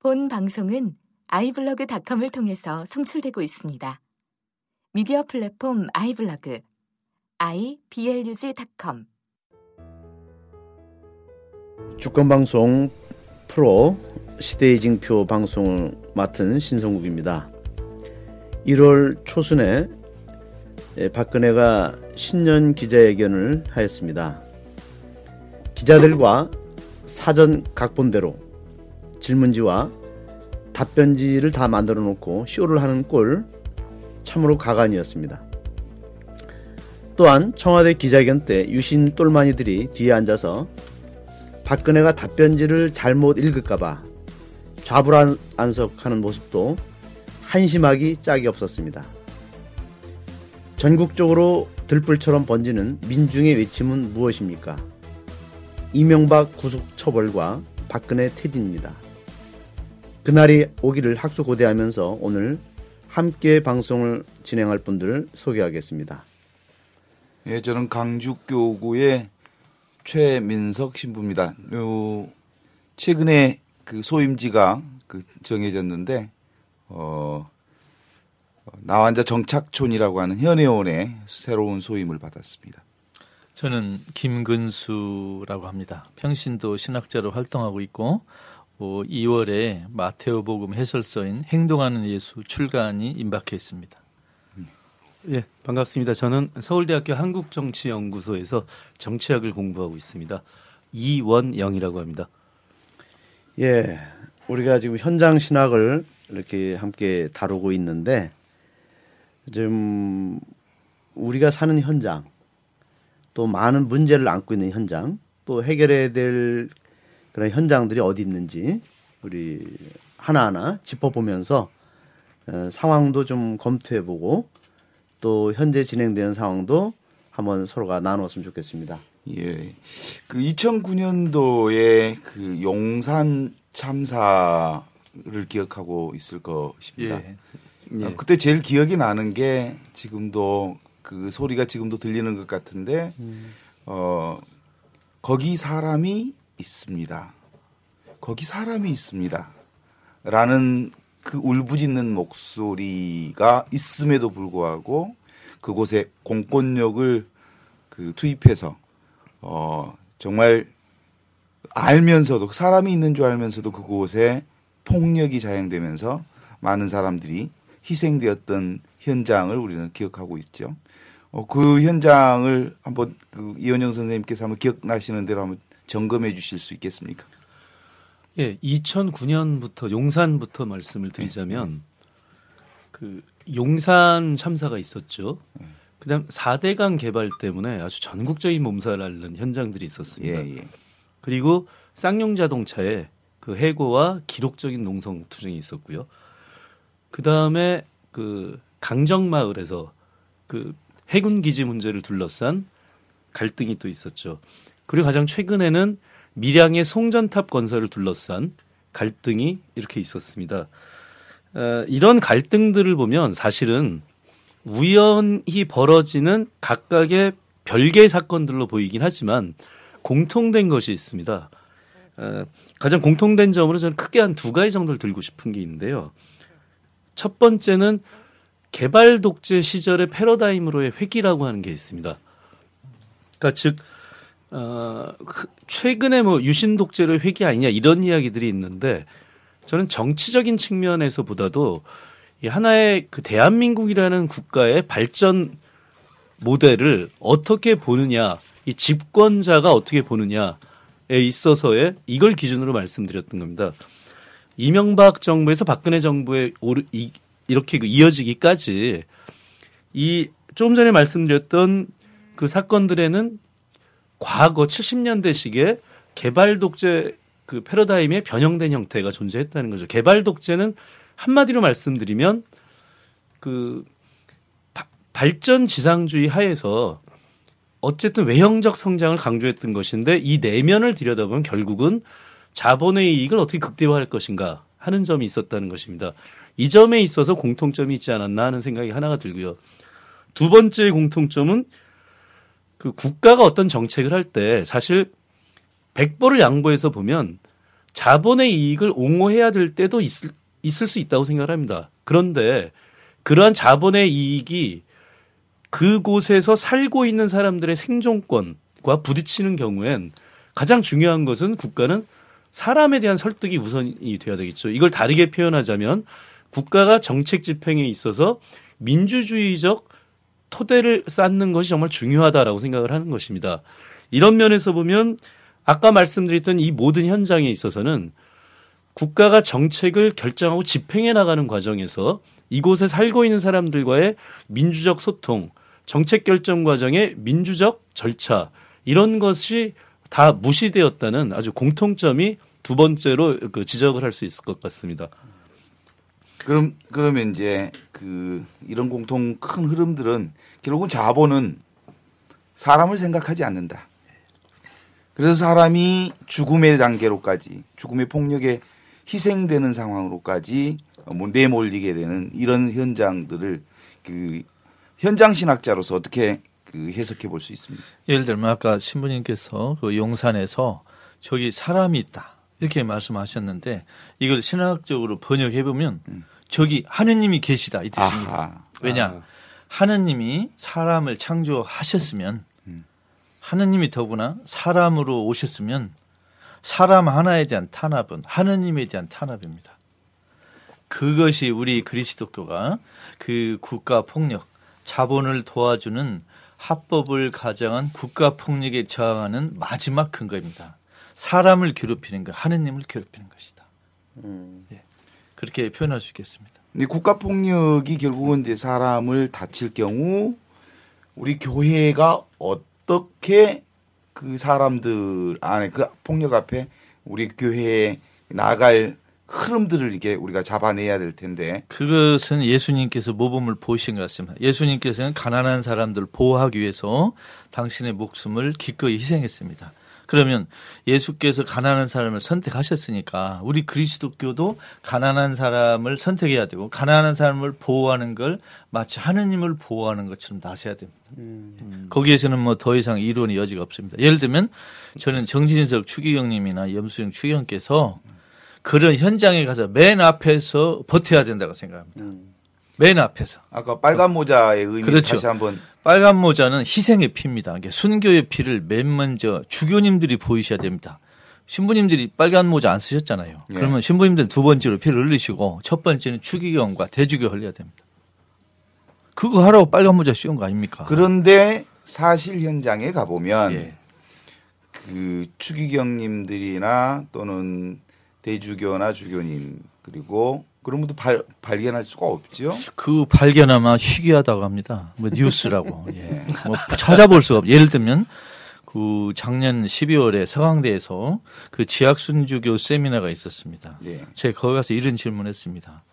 본 방송은 아이블로그닷컴을 통해서 송출되고 있습니다. 미디어 플랫폼 아이블로그 iblog.com 주권 방송 프로 시대의 징표 방송을 맡은 신성국입니다. 1월 초순에 박근혜가 신년 기자회견을 하였습니다. 기자들과 사전 각본대로 질문지와 답변지를 다 만들어 놓고 쇼를 하는 꼴 참으로 가관이었습니다. 또한 청와대 기자회견 때 유신 똘마니들이 뒤에 앉아서 박근혜가 답변지를 잘못 읽을까봐 좌불안석하는 모습도 한심하기 짝이 없었습니다. 전국적으로 들불처럼 번지는 민중의 외침은 무엇입니까? 이명박 구속 처벌과 박근혜 퇴진입니다. 그날이 오기를 학수 고대하면서 오늘 함께 방송을 진행할 분들 소개하겠습니다. 예, 저는 강주교구의 최민석 신부입니다. 요 최근에 그 소임지가 그 정해졌는데 어 나환자 정착촌이라고 하는 현해원의 새로운 소임을 받았습니다. 저는 김근수라고 합니다. 평신도 신학자로 활동하고 있고 뭐 2월에 마테오복음 해설서인 행동하는 예수 출간이 임박해 있습니다. 예, 반갑습니다. 저는 서울대학교 한국정치연구소에서 정치학을 공부하고 있습니다. 이원영이라고 합니다. 예, 우리가 지금 현장 신학을 이렇게 함께 다루고 있는데 좀 우리가 사는 현장 또 많은 문제를 안고 있는 현장 또 해결해야 될 그런 현장들이 어디 있는지 우리 하나하나 짚어보면서 어, 상황도 좀 검토해보고 또 현재 진행되는 상황도 한번 서로가 나누었으면 좋겠습니다. 예. 그 2009년도에 그 용산 참사를 기억하고 있을 것입니다. 예. 예. 그때 제일 기억이 나는 게 지금도 그 소리가 지금도 들리는 것 같은데 음. 어 거기 사람이 있습니다. 거기 사람이 있습니다. 라는 그 울부짖는 목소리가 있음에도 불구하고 그곳에 공권력을 그 투입해서 어 정말 알면서도 사람이 있는 줄 알면서도 그곳에 폭력이 자행되면서 많은 사람들이 희생되었던 현장을 우리는 기억하고 있죠. 어, 그 현장을 한번 그 이현영 선생님께서 한번 기억나시는 대로 한번 점검해 주실 수 있겠습니까? 예, 2009년부터 용산부터 말씀을 드리자면 네. 그 용산 참사가 있었죠. 네. 그다음 4대강 개발 때문에 아주 전국적인 몸살을 앓는 현장들이 있었습니다. 예, 예. 그리고 쌍용 자동차에 그 해고와 기록적인 농성 투쟁이 있었고요. 그다음에 그 강정마을에서 그 해군 기지 문제를 둘러싼 갈등이 또 있었죠. 그리고 가장 최근에는 밀양의 송전탑 건설을 둘러싼 갈등이 이렇게 있었습니다. 어, 이런 갈등들을 보면 사실은 우연히 벌어지는 각각의 별개의 사건들로 보이긴 하지만 공통된 것이 있습니다. 어, 가장 공통된 점으로 저는 크게 한 두 가지 정도를 들고 싶은 게 있는데요. 첫 번째는 개발 독재 시절의 패러다임으로의 회귀라고 하는 게 있습니다. 그러니까 즉 어, 그 최근에 뭐 유신 독재의 회귀 아니냐 이런 이야기들이 있는데 저는 정치적인 측면에서 보다도 이 하나의 그 대한민국이라는 국가의 발전 모델을 어떻게 보느냐, 이 집권자가 어떻게 보느냐에 있어서의 이걸 기준으로 말씀드렸던 겁니다. 이명박 정부에서 박근혜 정부에 오르, 이, 이렇게 그 이어지기까지 이 조금 전에 말씀드렸던 그 사건들에는 과거 70년대식의 개발 독재 그 패러다임에 변형된 형태가 존재했다는 거죠. 개발 독재는 한마디로 말씀드리면 그 바, 발전 지상주의 하에서 어쨌든 외형적 성장을 강조했던 것인데 이 내면을 들여다보면 결국은 자본의 이익을 어떻게 극대화할 것인가 하는 점이 있었다는 것입니다. 이 점에 있어서 공통점이 있지 않았나 하는 생각이 하나가 들고요. 두 번째 공통점은 그 국가가 어떤 정책을 할 때 사실 백보를 양보해서 보면 자본의 이익을 옹호해야 될 때도 있을, 있을 수 있다고 생각을 합니다. 그런데 그러한 자본의 이익이 그곳에서 살고 있는 사람들의 생존권과 부딪히는 경우엔 가장 중요한 것은 국가는 사람에 대한 설득이 우선이 돼야 되겠죠. 이걸 다르게 표현하자면 국가가 정책 집행에 있어서 민주주의적 토대를 쌓는 것이 정말 중요하다라고 생각을 하는 것입니다. 이런 면에서 보면 아까 말씀드렸던 이 모든 현장에 있어서는 국가가 정책을 결정하고 집행해 나가는 과정에서 이곳에 살고 있는 사람들과의 민주적 소통, 정책 결정 과정의 민주적 절차 이런 것이 다 무시되었다는 아주 공통점이 두 번째로 그 지적을 할 수 있을 것 같습니다. 그럼 그러면 이제 그 이런 공통 큰 흐름들은 결국은 자본은 사람을 생각하지 않는다. 그래서 사람이 죽음의 단계로까지 죽음의 폭력에 희생되는 상황으로까지 뭐 내몰리게 되는 이런 현장들을 그 현장 신학자로서 어떻게 그 해석해 볼 수 있습니다. 예를 들면 아까 신부님께서 그 용산에서 저기 사람이 있다 이렇게 말씀하셨는데 이걸 신학적으로 번역해 보면 음. 저기 하느님이 계시다 이 뜻입니다. 아하. 왜냐 아. 하느님이 사람을 창조하셨으면 음. 하느님이 더구나 사람으로 오셨으면 사람 하나에 대한 탄압은 하느님에 대한 탄압입니다. 그것이 우리 그리스도교가 그 국가 폭력, 자본을 도와주는 합법을 가정한 국가 폭력에 저항하는 마지막 근거입니다. 사람을 괴롭히는 것, 하느님을 괴롭히는 것이다. 음. 예. 그렇게 표현할 수 있겠습니다. 국가 폭력이 결국은 이제 사람을 다칠 경우 우리 교회가 어떻게 그 사람들 안에 그 폭력 앞에 우리 교회에 나갈 흐름들을 이게 우리가 잡아내야 될 텐데. 그것은 예수님께서 모범을 보신 것 같습니다. 예수님께서는 가난한 사람들 보호하기 위해서 당신의 목숨을 기꺼이 희생했습니다. 그러면 예수께서 가난한 사람을 선택하셨으니까 우리 그리스도교도 가난한 사람을 선택해야 되고 가난한 사람을 보호하는 걸 마치 하느님을 보호하는 것처럼 나서야 됩니다. 음. 거기에서는 뭐 더 이상 이론의 여지가 없습니다. 예를 들면 저는 정진석 추기경님이나 염수영 추기경께서 그런 현장에 가서 맨 앞에서 버텨야 된다고 생각합니다. 음. 맨 앞에서. 아까 빨간 모자의 의미 그렇죠. 다시 한번. 빨간 모자는 희생의 피입니다. 순교의 피를 맨 먼저 주교님들이 보이셔야 됩니다. 신부님들이 빨간 모자 안 쓰셨잖아요. 예. 그러면 신부님들 두 번째로 피를 흘리시고 첫 번째는 추기경과 대주교 흘려야 됩니다. 그거 하라고 빨간 모자 씌운 거 아닙니까? 그런데 사실 현장에 가보면 예. 그 추기경님들이나 또는 대주교나 주교님 그리고 그런 분도 발, 발견할 수가 없죠. 그 발견하면 희귀하다고 합니다. 뭐 뉴스라고. 예. 뭐 찾아볼 수가 없. 예를 들면 그 작년 12월에 서강대에서 그 지학순주교 세미나가 있었습니다. 네. 제가 거기 가서 이런 질문했습니다.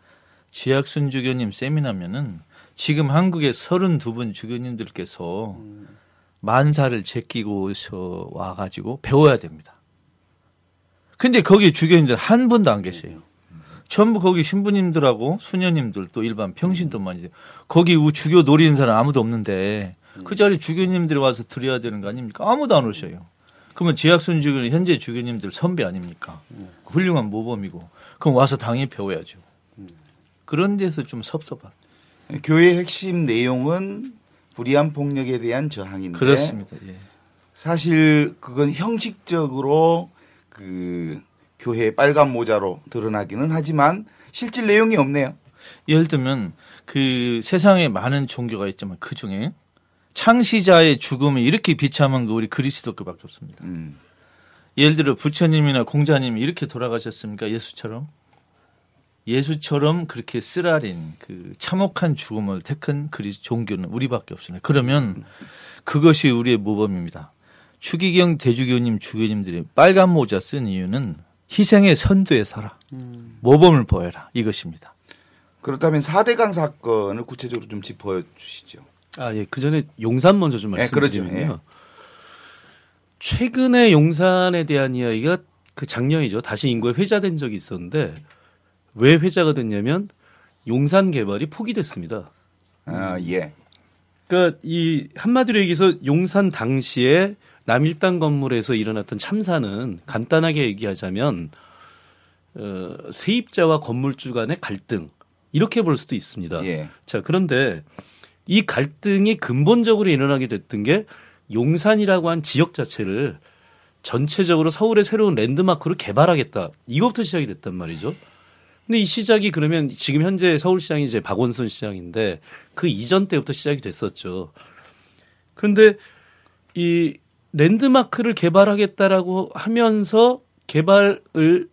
지학순주교님 세미나면은 지금 한국의 32분 주교님들께서 음. 만사를 제끼고 와가지고 배워야 됩니다. 근데 거기 주교님들 한 분도 안 계세요. 전부 거기 신부님들하고 수녀님들 또 일반 평신도만 이제 거기 주교 노리는 사람 아무도 없는데 그 자리 주교님들이 와서 드려야 되는 거 아닙니까? 아무도 안 오셔요. 그러면 지학순 주교는 현재 주교님들 선배 아닙니까? 훌륭한 모범이고 그럼 와서 당연히 배워야죠. 그런 데서 좀 섭섭한. 교회 핵심 내용은 불의한 폭력에 대한 저항인데 그렇습니다. 예. 사실 그건 형식적으로 그 교회 빨간 모자로 드러나기는 하지만 실질 내용이 없네요. 예를 들면 그 세상에 많은 종교가 있지만 그 중에 창시자의 죽음이 이렇게 비참한 거 우리 그리스도교밖에 없습니다. 음. 예를 들어 부처님이나 공자님이 이렇게 돌아가셨습니까? 예수처럼? 예수처럼 그렇게 쓰라린 그 참혹한 죽음을 택한 그리 종교는 우리밖에 없습니다. 그러면 그것이 우리의 모범입니다. 추기경 대주교님 주교님들이 빨간 모자 쓴 이유는 희생의 선두에 서라. 음. 모범을 보여라. 이것입니다. 그렇다면 4대강 사건을 구체적으로 좀 짚어 주시죠. 아, 예. 그 전에 용산 먼저 좀 말씀드리면요. 네, 그렇죠. 예. 최근에 용산에 대한 이야기가 그 작년이죠. 다시 인구에 회자된 적이 있었는데 왜 회자가 됐냐면 용산 개발이 포기됐습니다. 아, 예. 그러니까 이 한마디로 얘기해서 용산 당시에 남일당 건물에서 일어났던 참사는 간단하게 얘기하자면 어, 세입자와 건물주 간의 갈등 이렇게 볼 수도 있습니다. 예. 자 그런데 이 갈등이 근본적으로 일어나게 됐던 게 용산이라고 한 지역 자체를 전체적으로 서울의 새로운 랜드마크로 개발하겠다. 이것부터 시작이 됐단 말이죠. 근데 이 시작이 그러면 지금 현재 서울시장이 이제 박원순 시장인데 그 이전 때부터 시작이 됐었죠. 그런데 이 랜드마크를 개발하겠다라고 하면서 개발을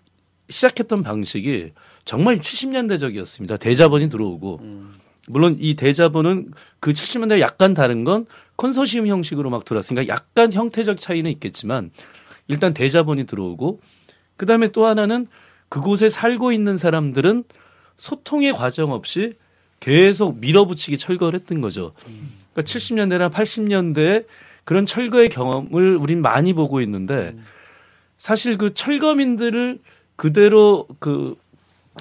시작했던 방식이 정말 70년대적이었습니다. 대자본이 들어오고 물론 이 대자본은 그 70년대 약간 다른 건 컨소시엄 형식으로 막 들어왔으니까 약간 형태적 차이는 있겠지만 일단 대자본이 들어오고 그다음에 또 하나는 그곳에 살고 있는 사람들은 소통의 과정 없이 계속 밀어붙이기 철거를 했던 거죠. 그러니까 70년대나 80년대에 그런 철거의 경험을 우린 많이 보고 있는데 사실 그 철거민들을 그대로 그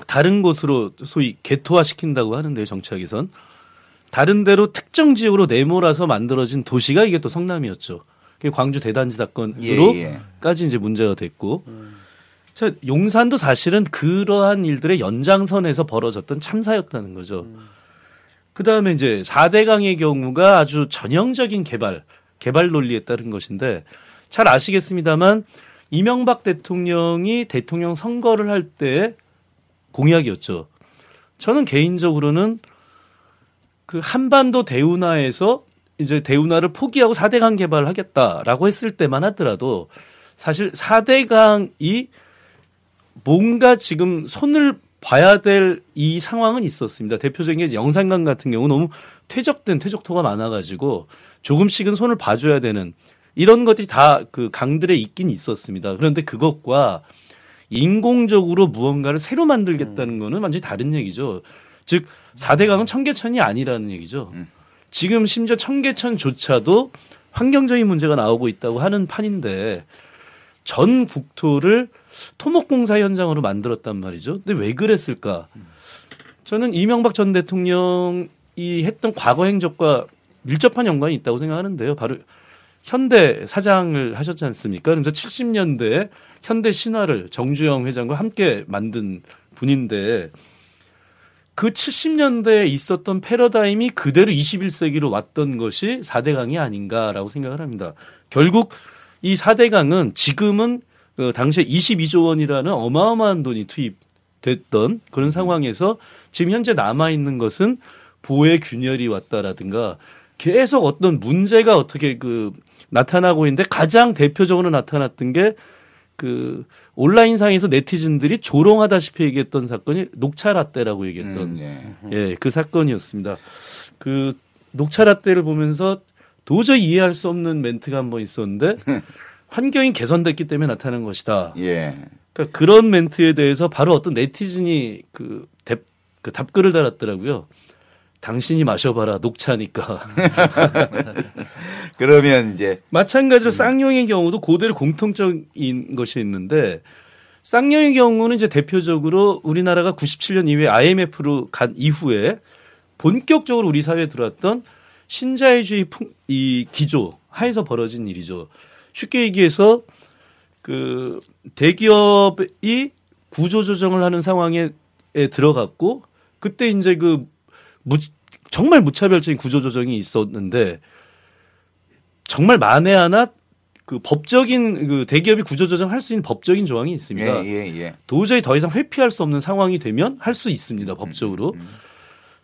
다른 곳으로 소위 개토화 시킨다고 하는데요, 정치학에선. 다른 데로 특정 지역으로 내몰아서 만들어진 도시가 이게 또 성남이었죠. 광주 대단지 사건으로까지 예, 예. 이제 문제가 됐고. 자, 용산도 사실은 그러한 일들의 연장선에서 벌어졌던 참사였다는 거죠. 그 다음에 이제 4대강의 경우가 아주 전형적인 개발, 개발 논리에 따른 것인데 잘 아시겠습니다만 이명박 대통령이 대통령 선거를 할 때 공약이었죠. 저는 개인적으로는 그 한반도 대운하에서 이제 대운하를 포기하고 4대강 개발을 하겠다라고 했을 때만 하더라도 사실 4대강이 뭔가 지금 손을 봐야 될 이 상황은 있었습니다. 대표적인 게 영산강 같은 경우 너무 퇴적된 퇴적토가 많아가지고 조금씩은 손을 봐줘야 되는 이런 것들이 다 그 강들에 있긴 있었습니다. 그런데 그것과 인공적으로 무언가를 새로 만들겠다는 거는 완전히 다른 얘기죠. 즉 4대 강은 청계천이 아니라는 얘기죠. 지금 심지어 청계천조차도 환경적인 문제가 나오고 있다고 하는 판인데 전 국토를 토목공사 현장으로 만들었단 말이죠. 근데 왜 그랬을까? 저는 이명박 전 대통령이 했던 과거 행적과 밀접한 연관이 있다고 생각하는데요. 바로 현대 사장을 하셨지 않습니까? 그래서 70년대 현대 신화를 정주영 회장과 함께 만든 분인데 그 70년대에 있었던 패러다임이 그대로 21세기로 왔던 것이 4대 강이 아닌가라고 생각을 합니다. 결국 이 4대 강은 지금은 그 당시에 22조 원이라는 어마어마한 돈이 투입됐던 그런 상황에서 지금 현재 남아 있는 것은 보혜 균열이 왔다라든가 계속 어떤 문제가 어떻게 그 나타나고 있는데 가장 대표적으로 나타났던 게 그 온라인상에서 네티즌들이 조롱하다시피 얘기했던 사건이 녹차 라떼라고 얘기했던 음, 예. 예, 그 사건이었습니다. 그 녹차 라떼를 보면서 도저히 이해할 수 없는 멘트가 한 번 있었는데 환경이 개선됐기 때문에 나타난 것이다. 예. 그러니까 그런 멘트에 대해서 바로 어떤 네티즌이 그, 답, 그 답글을 달았더라고요. 당신이 마셔봐라 녹차니까. 그러면 이제 마찬가지로 쌍용의 경우도 고대로 공통적인 것이 있는데 쌍용의 경우는 이제 대표적으로 우리나라가 97년 이후에 IMF로 간 이후에 본격적으로 우리 사회에 들어왔던 신자유주의 풍, 이 기조 하에서 벌어진 일이죠. 쉽게 얘기해서 그 대기업이 구조조정을 하는 상황에 들어갔고 그때 이제 그 무, 정말 무차별적인 구조조정이 있었는데 정말 만에 하나 그 법적인 그 대기업이 구조조정할 수 있는 법적인 조항이 있습니다. 예, 예, 예. 도저히 더 이상 회피할 수 없는 상황이 되면 할 수 있습니다. 법적으로.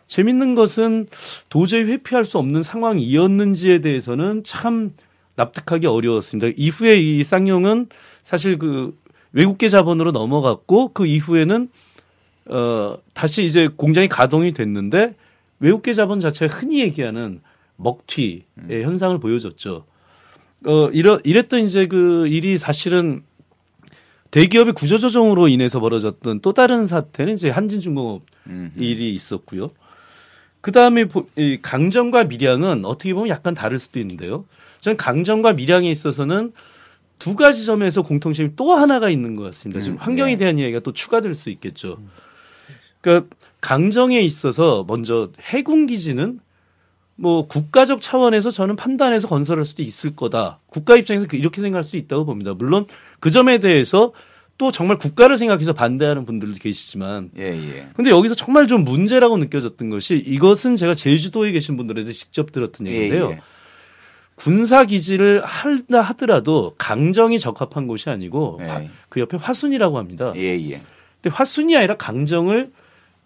재밌는 것은 도저히 회피할 수 없는 상황이었는지에 대해서는 참 납득하기 어려웠습니다. 이후에 이 쌍용은 사실 그 외국계 자본으로 넘어갔고 그 이후에는 어 다시 이제 공장이 가동이 됐는데 외국계 자본 자체가 흔히 얘기하는 먹튀의 현상을 보여줬죠. 어 이러 이랬던 이제 그 일이 사실은 대기업의 구조조정으로 인해서 벌어졌던 또 다른 사태는 이제 한진중공업 음. 일이 있었고요. 그 다음에 강정과 밀양은 어떻게 보면 약간 다를 수도 있는데요. 저는 강정과 밀양에 있어서는 두 가지 점에서 공통점이 또 하나가 있는 것 같습니다. 지금 음, 환경에 네. 대한 이야기가 또 추가될 수 있겠죠. 그러니까 강정에 있어서 먼저 해군 기지는 뭐 국가적 차원에서 저는 판단해서 건설할 수도 있을 거다. 국가 입장에서 그- 이렇게 생각할 수 있다고 봅니다. 물론 그 점에 대해서 또 정말 국가를 생각해서 반대하는 분들도 계시지만 예, 예. 근데 여기서 정말 좀 문제라고 느껴졌던 것이 이것은 제가 제주도에 계신 분들한테 직접 들었던 얘기인데요. 예, 예. 군사 기지를 한다 하더라도 강정이 적합한 곳이 아니고 예. 화- 그 옆에 화순이라고 합니다. 예, 예. 근데 화순이 아니라 강정을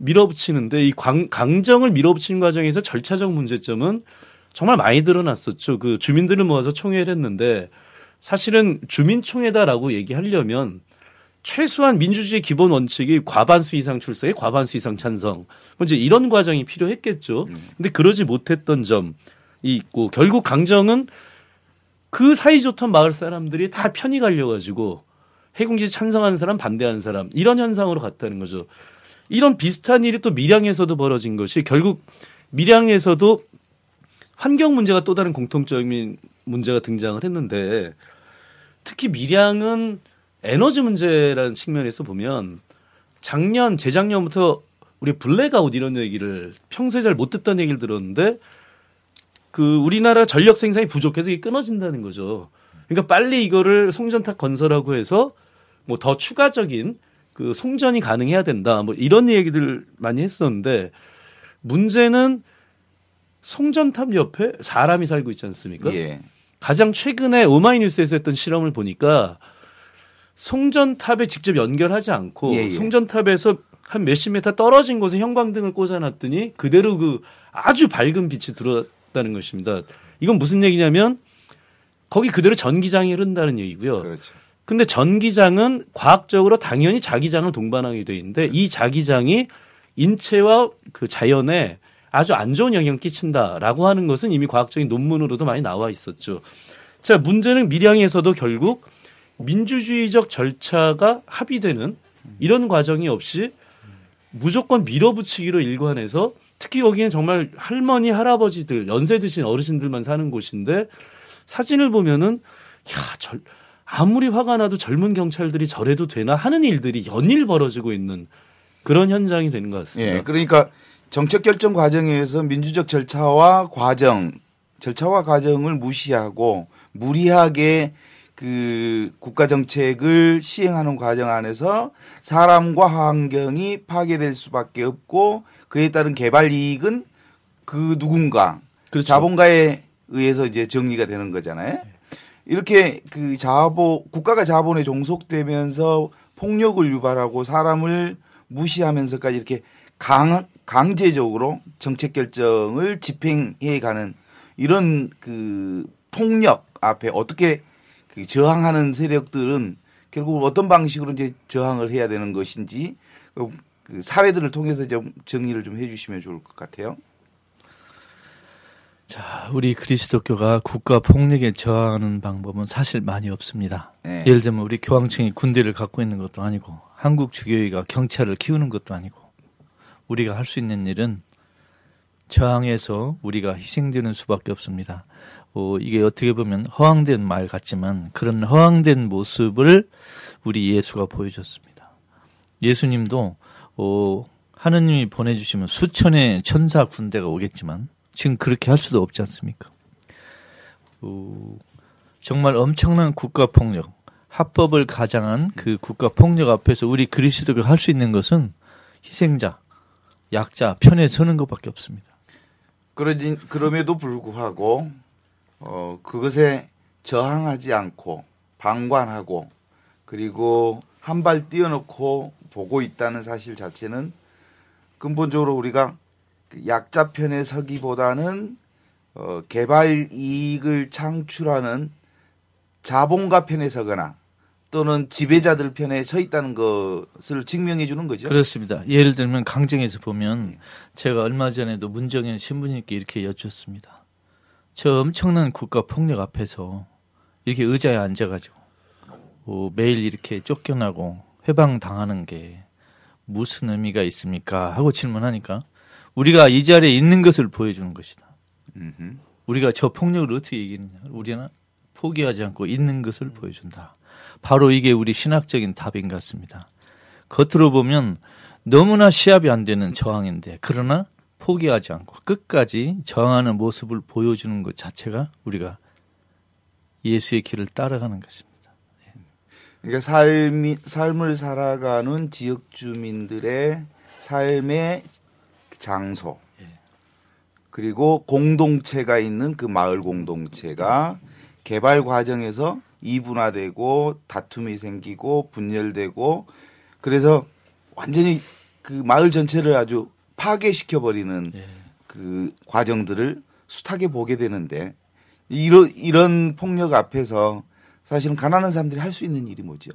밀어붙이는데 이 광- 강정을 밀어붙이는 과정에서 절차적 문제점은 정말 많이 드러났었죠. 그 주민들을 모아서 총회를 했는데 사실은 주민총회다라고 얘기하려면 최소한 민주주의 기본 원칙이 과반수 이상 출석에 과반수 이상 찬성. 뭐 이제 이런 과정이 필요했겠죠. 근데 그러지 못했던 점이 있고 결국 강정은 그 사이좋던 마을 사람들이 다 편히 갈려가지고 해군기지 찬성하는 사람 반대하는 사람 이런 현상으로 갔다는 거죠. 이런 비슷한 일이 또 밀양에서도 벌어진 것이 결국 밀양에서도 환경 문제가 또 다른 공통적인 문제가 등장을 했는데 특히 밀양은 에너지 문제라는 측면에서 보면 작년 재작년부터 우리 블랙아웃 이런 얘기를 평소에 잘 못 듣던 얘기를 들었는데 그 우리나라 전력 생산이 부족해서 이게 끊어진다는 거죠. 그러니까 빨리 이거를 송전탑 건설하고 해서 뭐 더 추가적인 그 송전이 가능해야 된다. 뭐 이런 얘기들 많이 했었는데 문제는 송전탑 옆에 사람이 살고 있지 않습니까? 예. 가장 최근에 오마이뉴스에서 했던 실험을 보니까 송전탑에 직접 연결하지 않고 예, 예. 송전탑에서 한 몇십 미터 떨어진 곳에 형광등을 꽂아놨더니 그대로 그 아주 밝은 빛이 들어왔다는 것입니다. 이건 무슨 얘기냐면 거기 그대로 전기장이 흐른다는 얘기고요. 그렇죠. 근데 전기장은 과학적으로 당연히 자기장을 동반하게 돼 있는데 이 자기장이 인체와 그 자연에 아주 안 좋은 영향을 끼친다라고 하는 것은 이미 과학적인 논문으로도 많이 나와 있었죠. 자, 문제는 밀양에서도 결국 민주주의적 절차가 합의되는 이런 과정이 없이 무조건 밀어붙이기로 일관해서 특히 여기는 정말 할머니, 할아버지들, 연세 드신 어르신들만 사는 곳인데 사진을 보면은 야, 절, 아무리 화가 나도 젊은 경찰들이 저래도 되나 하는 일들이 연일 벌어지고 있는 그런 현장이 되는 것 같습니다. 예. 그러니까 정책 결정 과정에서 민주적 절차와 과정, 절차와 과정을 무시하고 무리하게 그 국가 정책을 시행하는 과정 안에서 사람과 환경이 파괴될 수밖에 없고 그에 따른 개발 이익은 그 누군가 그렇죠. 자본가에 의해서 이제 정리가 되는 거잖아요. 이렇게 그 자본 국가가 자본에 종속되면서 폭력을 유발하고 사람을 무시하면서까지 이렇게 강 강제적으로 정책 결정을 집행해 가는 이런 그 폭력 앞에 어떻게 그 저항하는 세력들은 결국 어떤 방식으로 이제 저항을 해야 되는 것인지 그- 그 사례들을 통해서 좀 정리를 좀 해주시면 좋을 것 같아요. 자, 우리 그리스도교가 국가 폭력에 저항하는 방법은 사실 많이 없습니다. 네. 예를 들면 우리 교황청이 군대를 갖고 있는 것도 아니고 한국 주교회가 경찰을 키우는 것도 아니고 우리가 할 수 있는 일은 저항해서 우리가 희생되는 수밖에 없습니다. 어, 이게 어떻게 보면 허황된 말 같지만 그런 허황된 모습을 우리 예수가 보여줬습니다. 예수님도 어, 하느님이 보내주시면 수천의 천사 군대가 오겠지만 지금 그렇게 할 수도 없지 않습니까? 어, 정말 엄청난 국가 폭력, 합법을 가장한 그 국가 폭력 앞에서 우리 그리스도가 할 수 있는 것은 희생자, 약자 편에 서는 것밖에 없습니다. 그러진 그럼에도 불구하고 어 그것에 저항하지 않고 방관하고 그리고 한 발 뛰어놓고 보고 있다는 사실 자체는 근본적으로 우리가 그 약자 편에 서기보다는 어 개발 이익을 창출하는 자본가 편에 서거나 또는 지배자들 편에 서 있다는 것을 증명해 주는 거죠. 그렇습니다. 예를 들면 강정에서 보면 제가 얼마 전에도 문정현 신부님께 이렇게 여쭙습니다. 저 엄청난 국가 폭력 앞에서 이렇게 의자에 앉아가지고 어, 매일 이렇게 쫓겨나고 회방 당하는 게 무슨 의미가 있습니까? 하고 질문하니까 우리가 이 자리에 있는 것을 보여주는 것이다. 음흠. 우리가 저 폭력을 어떻게 이기느냐? 우리는 포기하지 않고 있는 것을 보여준다. 바로 이게 우리 신학적인 답인 것 같습니다. 겉으로 보면 너무나 시합이 안 되는 저항인데 그러나 포기하지 않고 끝까지 저항하는 모습을 보여주는 것 자체가 우리가 예수의 길을 따라가는 것입니다. 그러니까 삶이 삶을 살아가는 지역 주민들의 삶의 장소 그리고 공동체가 있는 그 마을 공동체가 개발 과정에서 이분화되고 다툼이 생기고 분열되고 그래서 완전히 그 마을 전체를 아주 파괴시켜 버리는 예. 그 과정들을 숱하게 보게 되는데 이런 이런 폭력 앞에서 사실은 가난한 사람들이 할 수 있는 일이 뭐죠?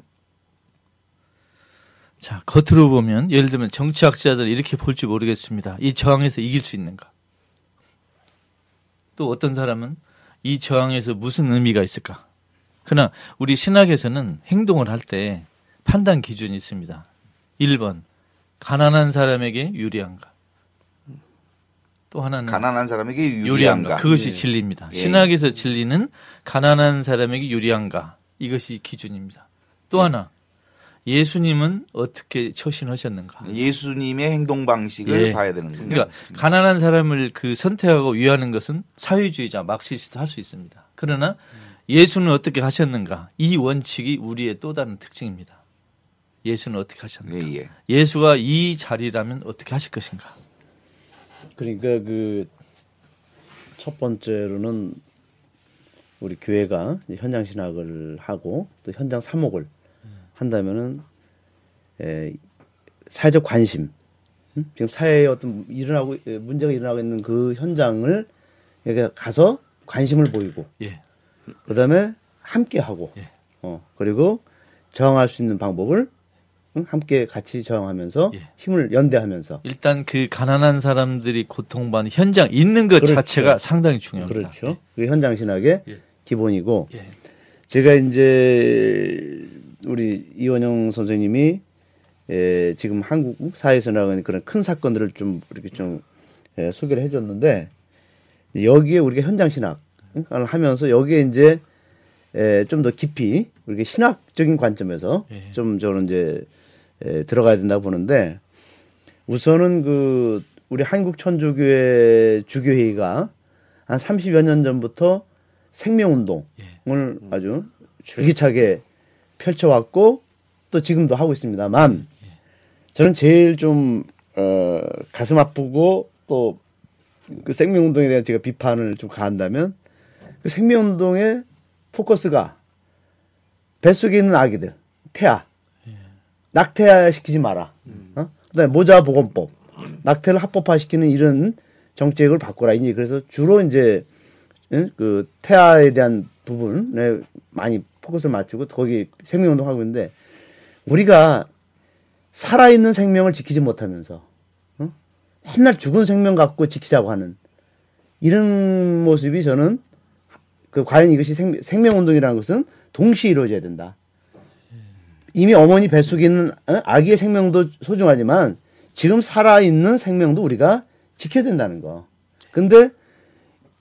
자, 겉으로 보면 예를 들면 정치학자들 이렇게 볼지 모르겠습니다. 이 저항에서 이길 수 있는가? 또 어떤 사람은 이 저항에서 무슨 의미가 있을까? 그러나 우리 신학에서는 행동을 할 때 판단 기준이 있습니다. 1번 가난한 사람에게 유리한가? 또 하나는 가난한 사람에게 유리한가? 유리한가? 그것이 진리입니다. 예. 신학에서 진리는 가난한 사람에게 유리한가? 이것이 기준입니다. 또 하나 예수님은 어떻게 처신하셨는가? 예수님의 행동 방식을 예. 봐야 되는군요. 그러니까 가난한 사람을 그 선택하고 위하는 것은 사회주의자 마크시스트 할 수 있습니다. 그러나 예수는 어떻게 하셨는가? 이 원칙이 우리의 또 다른 특징입니다. 예수는 어떻게 하셨는가? 예, 예. 예수가 이 자리라면 어떻게 하실 것인가? 그러니까 그 첫 번째로는 우리 교회가 현장 신학을 하고 또 현장 사목을 한다면은 에, 사회적 관심 응? 지금 사회에 어떤 일어나고 에, 문제가 일어나고 있는 그 현장을 그러니까 가서 관심을 보이고 예. 그다음에 함께 하고 예. 어 그리고 저항할 수 있는 방법을 응? 함께 같이 저항하면서 예. 힘을 연대하면서 일단 그 가난한 사람들이 고통받는 현장 있는 것 그렇죠. 자체가 상당히 중요합니다. 그렇죠. 그게 현장 신학의 예. 기본이고 예. 제가 이제 우리 이원영 선생님이 에, 지금 한국 사회에서 나가는 그런 큰 사건들을 좀 이렇게 좀 에, 소개를 해줬는데 여기에 우리가 현장 신학을 하면서 여기에 이제 좀더 깊이 우리가 신학적인 관점에서 예. 좀 저는 이제 에, 들어가야 된다고 보는데 우선은 그 우리 한국 천주교회 주교회의가 한 30여 년 전부터 생명운동을 예. 아주 줄기차게 펼쳐왔고 또 지금도 하고 있습니다만 저는 제일 좀 어, 가슴 아프고 또 그 생명운동에 대한 제가 비판을 좀 가한다면 그 생명운동의 포커스가 뱃속에 있는 아기들 태아 낙태화 시키지 마라. 어? 그다음에 모자 보건법 낙태를 합법화 시키는 이런 정책을 바꿔라. 이제 그래서 주로 이제 응? 그 태아에 대한 부분에 많이 포커스를 맞추고 거기 생명운동 하고 있는데 우리가 살아있는 생명을 지키지 못하면서 어? 맨날 죽은 생명 갖고 지키자고 하는 이런 모습이 저는 그 과연 이것이 생, 생명운동이라는 것은 동시에 이루어져야 된다. 이미 어머니 뱃속에 있는 어? 아기의 생명도 소중하지만 지금 살아있는 생명도 우리가 지켜야 된다는 거. 근데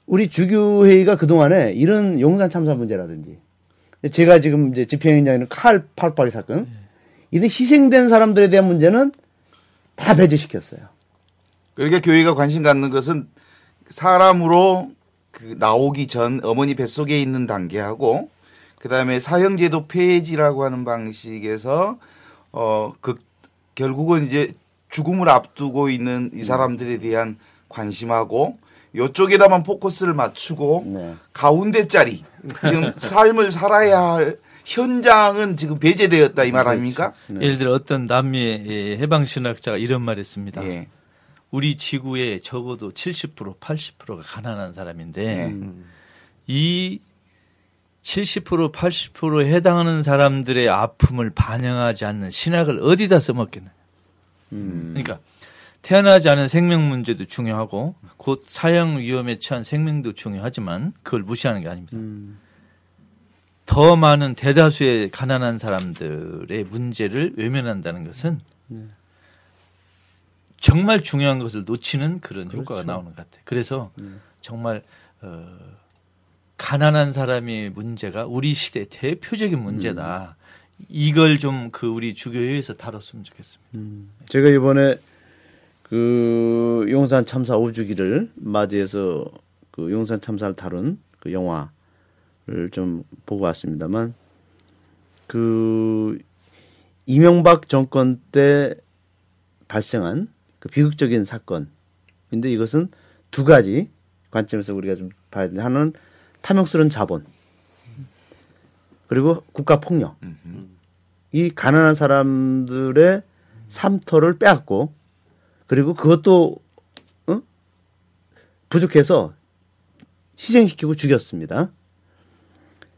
우리 주교회의가 그동안에 이런 용산 참사 문제라든지 제가 지금 이제 집행위원장인 칼 팔팔이 사건 이런 희생된 사람들에 대한 문제는 다 배제시켰어요. 그러니까 교회가 관심 갖는 것은 사람으로 그 나오기 전 어머니 뱃속에 있는 단계하고 그다음에 사형제도 폐지라고 하는 방식에서 어그 결국은 이제 죽음을 앞두고 있는 이 사람들에 대한 관심하고 요쪽에다만 포커스를 맞추고 네. 가운데 자리 지금 삶을 살아야 할 현장은 지금 배제되었다 이 말 아닙니까? 예를 들어 어떤 남미의 예, 해방신학자가 이런 말했습니다. 예. 우리 지구에 적어도 70% 80%가 가난한 사람인데 예. 이 70% 80%에 해당하는 사람들의 아픔을 반영하지 않는 신학을 어디다 써먹겠느냐. 그러니까 태어나지 않은 생명 문제도 중요하고 곧 사형 위험에 처한 생명도 중요하지만 그걸 무시하는 게 아닙니다. 더 많은 대다수의 가난한 사람들의 문제를 외면한다는 것은 정말 중요한 것을 놓치는 그런 효과가 나오는 것 같아요. 그래서 정말 어, 가난한 사람의 문제가 우리 시대 대표적인 문제다. 이걸 좀 그 우리 주교회에서 다뤘으면 좋겠습니다. 제가 이번에 그 용산 참사 5주기를 맞이해서 그 용산 참사를 다룬 그 영화를 좀 보고 왔습니다만 그 이명박 정권 때 발생한 그 비극적인 사건인데 이것은 두 가지 관점에서 우리가 좀 봐야 되는데 하나는 탐욕스러운 자본 그리고 국가 폭력. 이 가난한 사람들의 삼터를 빼앗고 그리고 그것도 어? 부족해서 희생시키고 죽였습니다.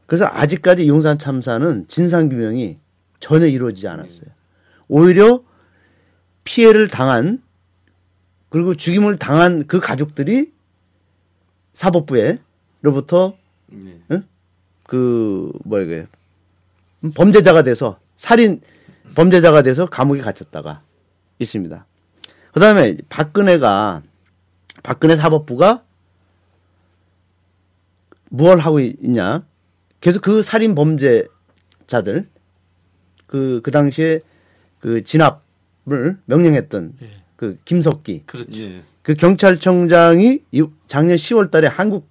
그래서 아직까지 용산 참사는 진상 규명이 전혀 이루어지지 않았어요. 오히려 피해를 당한 그리고 죽임을 당한 그 가족들이 사법부에로부터 네. 응? 그 뭐야 이게 범죄자가 돼서 살인 범죄자가 돼서 감옥에 갇혔다가 있습니다. 그 다음에 박근혜가 박근혜 사법부가 무얼 하고 있냐? 계속 그 살인 범죄자들 그 그 당시에 그 진압을 명령했던 예. 그 김석기 그렇죠. 예. 그 경찰청장이 이- 작년 10월 달에 한국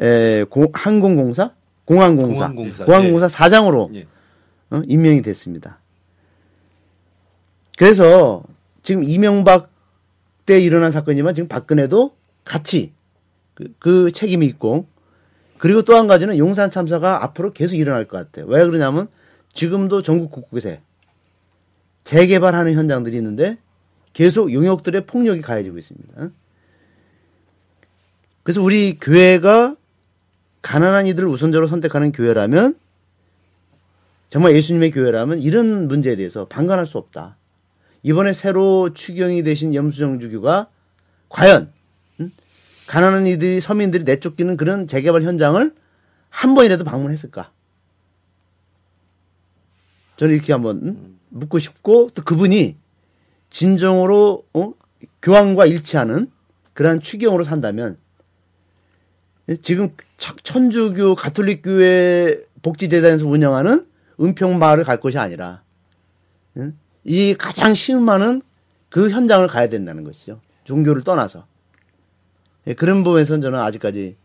에, 공, 항공공사 공항공사 공항공사. 공항공사 사장으로 예. 어, 임명이 됐습니다. 그래서 지금 이명박 때 일어난 사건이지만 지금 박근혜도 같이 그, 그 책임이 있고 그리고 또 한 가지는 용산 참사가 앞으로 계속 일어날 것 같아요. 왜 그러냐면 지금도 전국 곳곳에 재개발하는 현장들이 있는데 계속 용역들의 폭력이 가해지고 있습니다. 그래서 우리 교회가 가난한 이들을 우선적으로 선택하는 교회라면 정말 예수님의 교회라면 이런 문제에 대해서 방관할 수 없다. 이번에 새로 추경이 되신 염수정 주교가 과연 음? 가난한 이들이 서민들이 내쫓기는 그런 재개발 현장을 한 번이라도 방문했을까? 저는 이렇게 한번 음? 묻고 싶고 또 그분이 진정으로 어? 교황과 일치하는 그러한 추경으로 산다면 지금 천- 천주교 가톨릭 교회 복지재단에서 운영하는 은평마을을 갈 것이 아니라 응? 이 가장 시음하는 그 현장을 가야 된다는 것이죠. 종교를 떠나서 예, 그런 부분에서는 저는 아직까지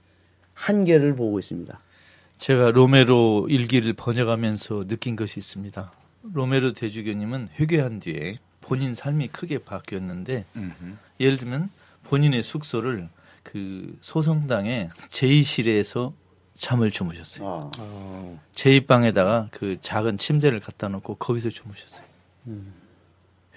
한계를 보고 있습니다. 제가 로메로 일기를 번역하면서 느낀 것이 있습니다. 로메로 대주교님은 회개한 뒤에 본인 삶이 크게 바뀌었는데 음흠. 예를 들면 본인의 숙소를 그 소성당의 제2실에서 잠을 주무셨어요. 아, 제2방에다가 그 작은 침대를 갖다 놓고 거기서 주무셨어요.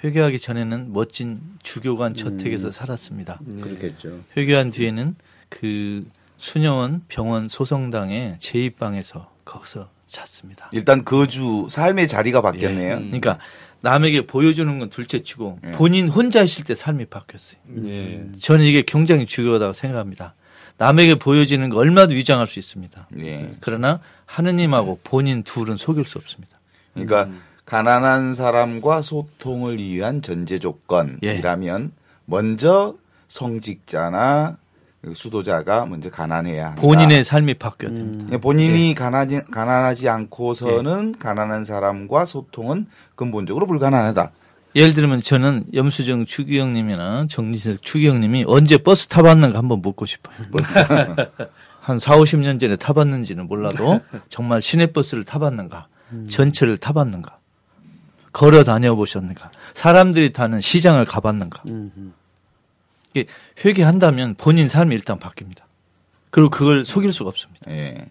회개하기 전에는 멋진 주교관 저택에서 살았습니다. 그렇겠죠. 회개한 뒤에는 그 수녀원 병원 소성당의 제2방에서 거기서 잤습니다. 일단 거주 삶의 자리가 바뀌었네요. 그러니까 남에게 보여주는 건 둘째치고 예. 본인 혼자 있을 때 삶이 바뀌었어요. 예. 저는 이게 굉장히 중요하다고 생각합니다. 남에게 보여지는 거 얼마도 위장할 수 있습니다. 예. 그러나 하느님하고 본인 둘은 속일 수 없습니다. 그러니까 가난한 사람과 소통을 위한 전제 조건이라면 먼저 성직자나 수도자가 먼저 가난해야 한다. 본인의 삶이 바뀌어야 됩니다. 그러니까 본인이 가난하지, 가난하지 않고서는 가난한 사람과 소통은 근본적으로 불가능하다. 예를 들면 저는 염수정 추기영님이나 정진석 추기영님이 언제 버스 타봤는가 한번 묻고 싶어요. 버스. 한 4, 50년 전에 타봤는지는 몰라도 정말 시내버스를 타봤는가, 전철을 타봤는가, 걸어 다녀보셨는가, 사람들이 타는 시장을 가봤는가. 이게 회개한다면 본인 삶이 일단 바뀝니다. 그리고 그걸 속일 수가 없습니다. 예.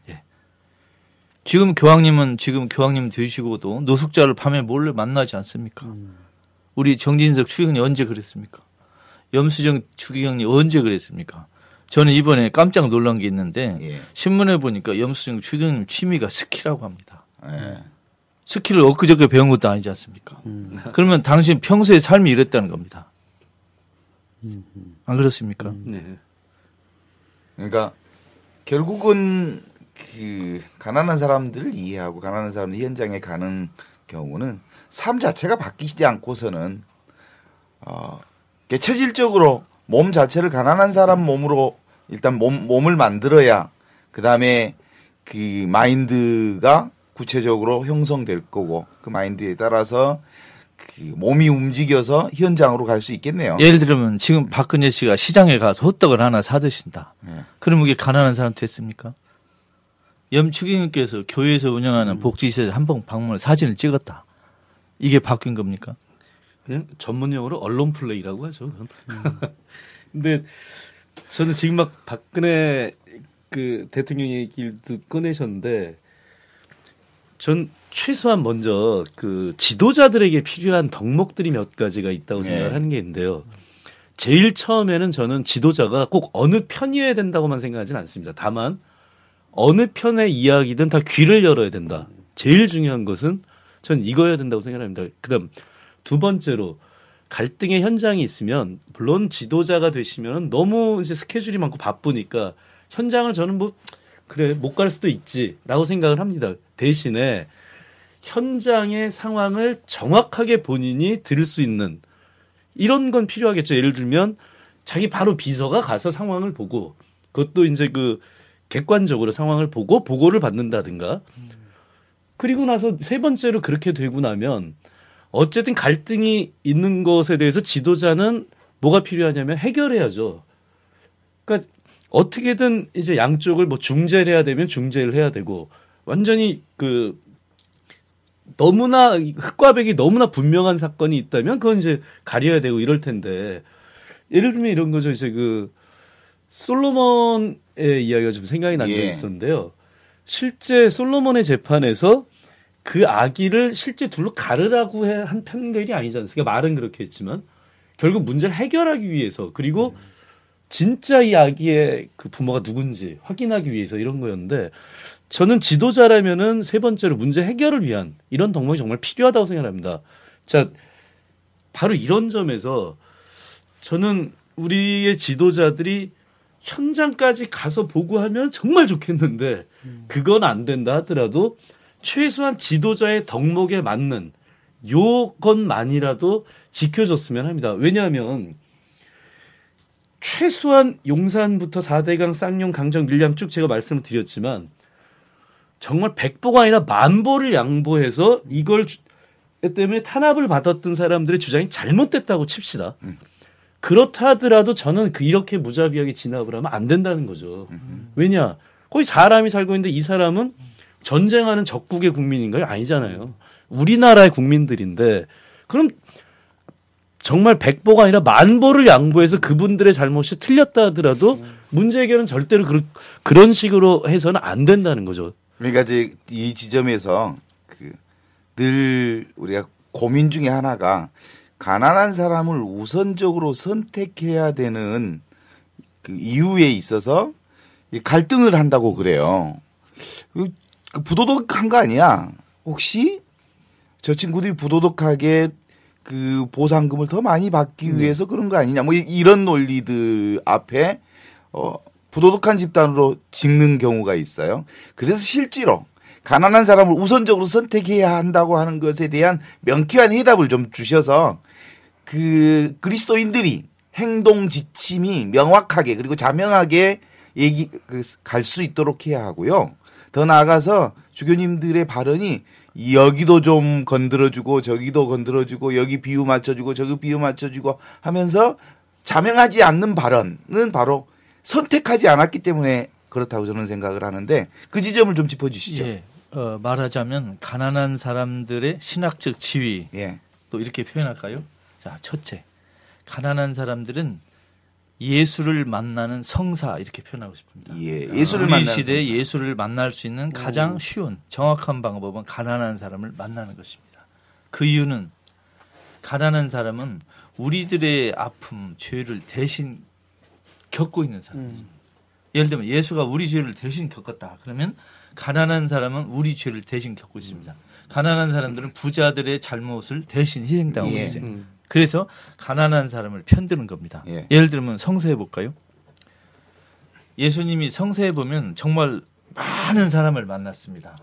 지금 교황님은 지금 교황님 되시고도 노숙자를 밤에 몰래 만나지 않습니까? 우리 정진석 추기경이 언제 그랬습니까? 염수정 추기경이 언제 그랬습니까? 저는 이번에 깜짝 놀란 게 있는데 예. 신문에 보니까 염수정 추기경님 취미가 스키라고 합니다. 예. 스키를 엊그저께 배운 것도 아니지 않습니까? 그러면 당신 평소에 삶이 이랬다는 겁니다. 안 그렇습니까? 네. 그러니까 결국은 그 가난한 사람들을 이해하고 가난한 사람들 현장에 가는 경우는 삶 자체가 바뀌지 않고서는 어 체질적으로 몸 자체를 가난한 사람 몸으로 일단 몸 몸을 만들어야 그 다음에 그 마인드가 구체적으로 형성될 거고 그 마인드에 따라서 그 몸이 움직여서 현장으로 갈 수 있겠네요. 예를 들면 지금 박근혜 씨가 시장에 가서 호떡을 하나 사 드신다. 예. 그러면 이게 가난한 사람 됐습니까? 염추기님께서 교회에서 운영하는 복지시설 한 번 방문을 사진을 찍었다. 이게 바뀐 겁니까? 그냥 전문 용어로 언론 플레이라고 하죠. 근데 저는 지금 막 박근혜 그 대통령 얘기도 꺼내셨는데 전 최소한 먼저 그 지도자들에게 필요한 덕목들이 몇 가지가 있다고 생각을 네. 하는 게 있는데요. 제일 처음에는 저는 지도자가 꼭 어느 편이어야 된다고만 생각하진 않습니다. 다만 어느 편의 이야기든 다 귀를 열어야 된다. 제일 중요한 것은 전 이거여야 된다고 생각합니다. 그다음 두 번째로 갈등의 현장이 있으면 물론 지도자가 되시면 너무 이제 스케줄이 많고 바쁘니까 현장을 저는 뭐 그래 못 갈 수도 있지라고 생각을 합니다. 대신에 현장의 상황을 정확하게 본인이 들을 수 있는 이런 건 필요하겠죠. 예를 들면 자기 바로 비서가 가서 상황을 보고 그것도 이제 그 객관적으로 상황을 보고 보고를 받는다든가 그리고 나서 세 번째로 그렇게 되고 나면 어쨌든 갈등이 있는 것에 대해서 지도자는 뭐가 필요하냐면 해결해야죠. 그러니까 어떻게든 이제 양쪽을 뭐 중재를 해야 되면 중재를 해야 되고 완전히 그 너무나 흑과 백이 너무나 분명한 사건이 있다면 그건 이제 가려야 되고 이럴 텐데 예를 들면 이런 거죠. 이제 그 솔로몬의 이야기가 좀 생각이 난 적이 예. 있었는데요. 실제 솔로몬의 재판에서 그 아기를 실제 둘로 가르라고 해- 한 판결이 아니지 않습니까? 말은 그렇게 했지만 결국 문제를 해결하기 위해서 그리고 진짜 이 아기의 그 부모가 누군지 확인하기 위해서 이런 거였는데 저는 지도자라면은 세 번째로 문제 해결을 위한 이런 덕목이 정말 필요하다고 생각합니다. 자, 바로 이런 점에서 저는 우리의 지도자들이 현장까지 가서 보고 하면 정말 좋겠는데 그건 안 된다 하더라도 최소한 지도자의 덕목에 맞는 요것만이라도 지켜줬으면 합니다. 왜냐하면 최소한 용산부터 4대강, 쌍용, 강정, 밀양 쭉 제가 말씀을 드렸지만 정말 백보가 아니라 만보를 양보해서 이걸 주- 때문에 탄압을 받았던 사람들의 주장이 잘못됐다고 칩시다. 그렇다 하더라도 저는 그 이렇게 무자비하게 진압을 하면 안 된다는 거죠. 왜냐? 거기 사람이 살고 있는데 이 사람은 전쟁하는 적국의 국민인가요? 아니잖아요. 우리나라의 국민들인데 그럼 정말 백보가 아니라 만보를 양보해서 그분들의 잘못이 틀렸다 하더라도 문제 해결은 절대로 그런 식으로 해서는 안 된다는 거죠. 그러니까 이제 이 지점에서 그 늘 우리가 고민 중에 하나가 가난한 사람을 우선적으로 선택해야 되는 그 이유에 있어서 이 갈등을 한다고 그래요. 그 부도덕한 거 아니야? 혹시 저 친구들이 부도덕하게 그 보상금을 더 많이 받기 위해서 그런 거 아니냐? 뭐 이- 이런 논리들 앞에 어 부도덕한 집단으로 찍는 경우가 있어요. 그래서 실제로 가난한 사람을 우선적으로 선택해야 한다고 하는 것에 대한 명쾌한 해답을 좀 주셔서 그 그리스도인들이 행동 지침이 명확하게 그리고 자명하게 얘기 그갈수 있도록 해야 하고요. 더 나아가서 주교님들의 발언이 여기도 좀 건드려주고 저기도 건드려주고 여기 비유 맞춰주고 저기 비유 맞춰주고 하면서 자명하지 않는 발언은 바로 선택하지 않았기 때문에 그렇다고 저는 생각을 하는데 그 지점을 좀 짚어주시죠. 예. 어, 말하자면 가난한 사람들의 신학적 지위 예. 또 이렇게 표현할까요? 자, 첫째. 가난한 사람들은 예수를 만나는 성사 이렇게 표현하고 싶습니다. 예. 예수를 우리 만나는 시대에 성사. 예수를 만날 수 있는 가장 쉬운 정확한 방법은 가난한 사람을 만나는 것입니다. 그 이유는 가난한 사람은 우리들의 아픔, 죄를 대신 겪고 있는 사람이죠. 예를 들면 예수가 우리 죄를 대신 겪었다. 그러면 가난한 사람은 우리 죄를 대신 겪고 있습니다. 가난한 사람들은 부자들의 잘못을 대신 희생당하고 예. 있어요. 그래서 가난한 사람을 편드는 겁니다. 예. 예를 들면 성서해 볼까요? 예수님이 성서에 보면 정말 많은 사람을 만났습니다.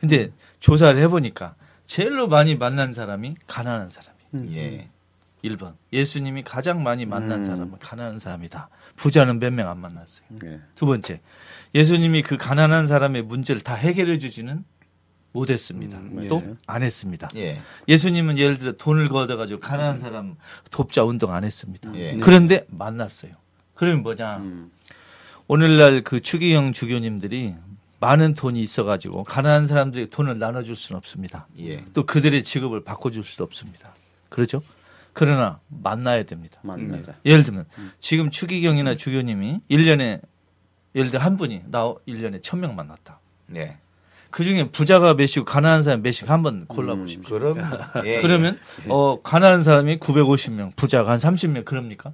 근데 조사를 해보니까 제일로 많이 만난 사람이 가난한 사람이에요. 예. 1번. 예수님이 가장 많이 만난 사람은 가난한 사람이다. 부자는 몇 명 안 만났어요. 예. 두 번째. 예수님이 그 가난한 사람의 문제를 다 해결해 주지는 못했습니다. 또안 했습니다. 예. 예수님은 예를 들어 돈을 걷어가지고 가난한 사람 돕자 운동 안 했습니다. 예. 그런데 만났어요. 그러면 뭐냐. 음. 오늘날 그 추기경 주교님들이 많은 돈이 있어가지고 가난한 사람들에게 돈을 나눠줄 수는 없습니다. 예. 또 그들의 직업을 바꿔줄 수도 없습니다. 그렇죠? 그러나 만나야 됩니다. 만나자. 예를 들면 지금 추기경이나 주교님이 1년에 예를 들어 한 분이 나 1년에 1000명 만났다. 네. 그 중에 부자가 몇이고 가난한 사람 몇이고 한번 골라보십시오. 그럼 예, 그러면 어 가난한 사람이 950명, 부자가 한 30명 그럽니까?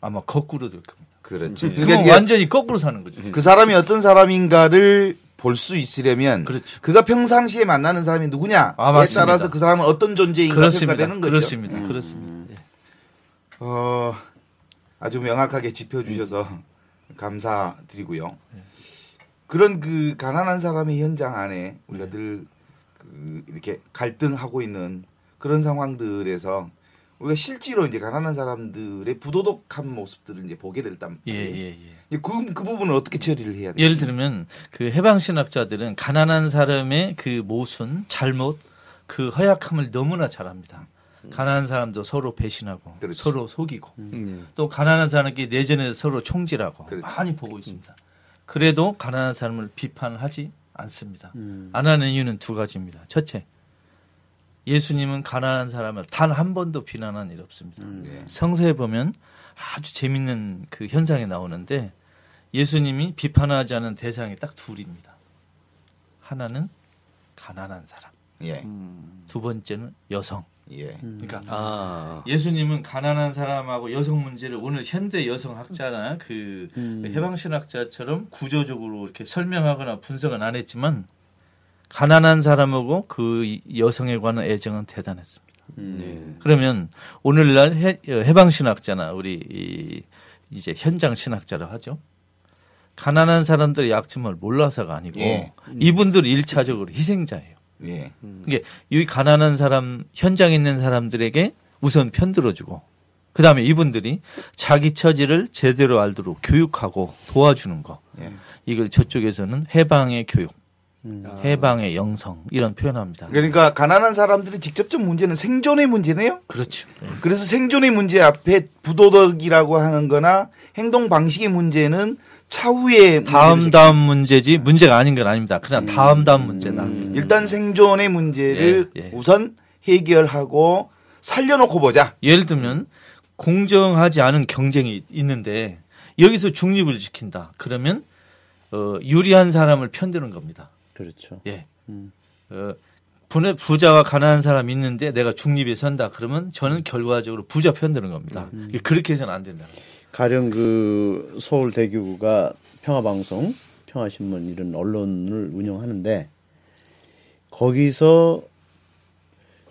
아마 거꾸로 될 겁니다. 그렇죠. 그건 그러니까 이게 완전히 거꾸로 사는 거죠. 그 사람이 어떤 사람인가를 볼 수 있으려면 그렇죠. 그가 평상시에 만나는 사람이 누구냐에 아. 따라서 그 사람은 어떤 존재인가 그렇습니다. 평가되는 거죠. 그렇습니다. 그렇습니다. 예. 어, 아주 명확하게 짚어주셔서 감사드리고요. 그런 그 가난한 사람의 현장 안에 우리가 늘그 이렇게 갈등하고 있는 그런 상황들에서 우리가 실제로 이제 가난한 사람들의 부도덕한 모습들을 이제 보게 될 때, 예, 예, 예. 그, 그 부분을 어떻게 처리를 해야 돼요? 예를 들면 그 해방신학자들은 가난한 사람의 그 모순, 잘못, 그 허약함을 너무나 잘합니다. 가난한 사람도 서로 배신하고 그렇지. 서로 속이고 음. 또 가난한 사람끼리 내전에서 서로 총질하고 그렇지. 많이 보고 있습니다. 그래도 가난한 사람을 비판하지 않습니다. 안 하는 이유는 두 가지입니다. 첫째, 예수님은 가난한 사람을 단 한 번도 비난한 일 없습니다. 예. 성서에 보면 아주 재밌는 그 현상이 나오는데 예수님이 비판하지 않은 대상이 딱 둘입니다. 하나는 가난한 사람, 예. 두 번째는 여성. 예. 그러니까 아. 예수님은 가난한 사람하고 여성 문제를 오늘 현대 여성 학자나 그 해방신학자처럼 구조적으로 이렇게 설명하거나 분석은 안 했지만 가난한 사람하고 그 여성에 관한 애정은 대단했습니다. 네. 그러면 오늘날 해, 해방신학자나 우리 이, 이제 현장 신학자라 하죠. 가난한 사람들의 약점을 몰라서가 아니고 예. 이분들 일차적으로 희생자예요. 예. 이게 이 가난한 사람 현장에 있는 사람들에게 우선 편들어주고 그 다음에 이분들이 자기 처지를 제대로 알도록 교육하고 도와주는 거 예. 이걸 저쪽에서는 해방의 교육, 음. 해방의 영성 이런 표현합니다. 그러니까 가난한 사람들의 직접적 문제는 생존의 문제네요. 그렇죠. 예. 그래서 생존의 문제 앞에 부도덕이라고 하는 거나 행동 방식의 문제는 차후에 다음 다음 문제지 문제가 아닌 건 아닙니다. 그냥 다음 다음 문제다. 일단 생존의 문제를 예, 예. 우선 해결하고 살려놓고 보자. 예를 들면 공정하지 않은 경쟁이 있는데 여기서 중립을 지킨다. 그러면 어, 유리한 사람을 편드는 겁니다. 그렇죠. 예. 어, 분의 부자와 가난한 사람이 있는데 내가 중립에 선다. 그러면 저는 결과적으로 부자 편드는 겁니다. 이게 그렇게 해서는 안 된다. 가령 그 서울 대교구가 평화방송, 평화신문 이런 언론을 운영하는데 거기서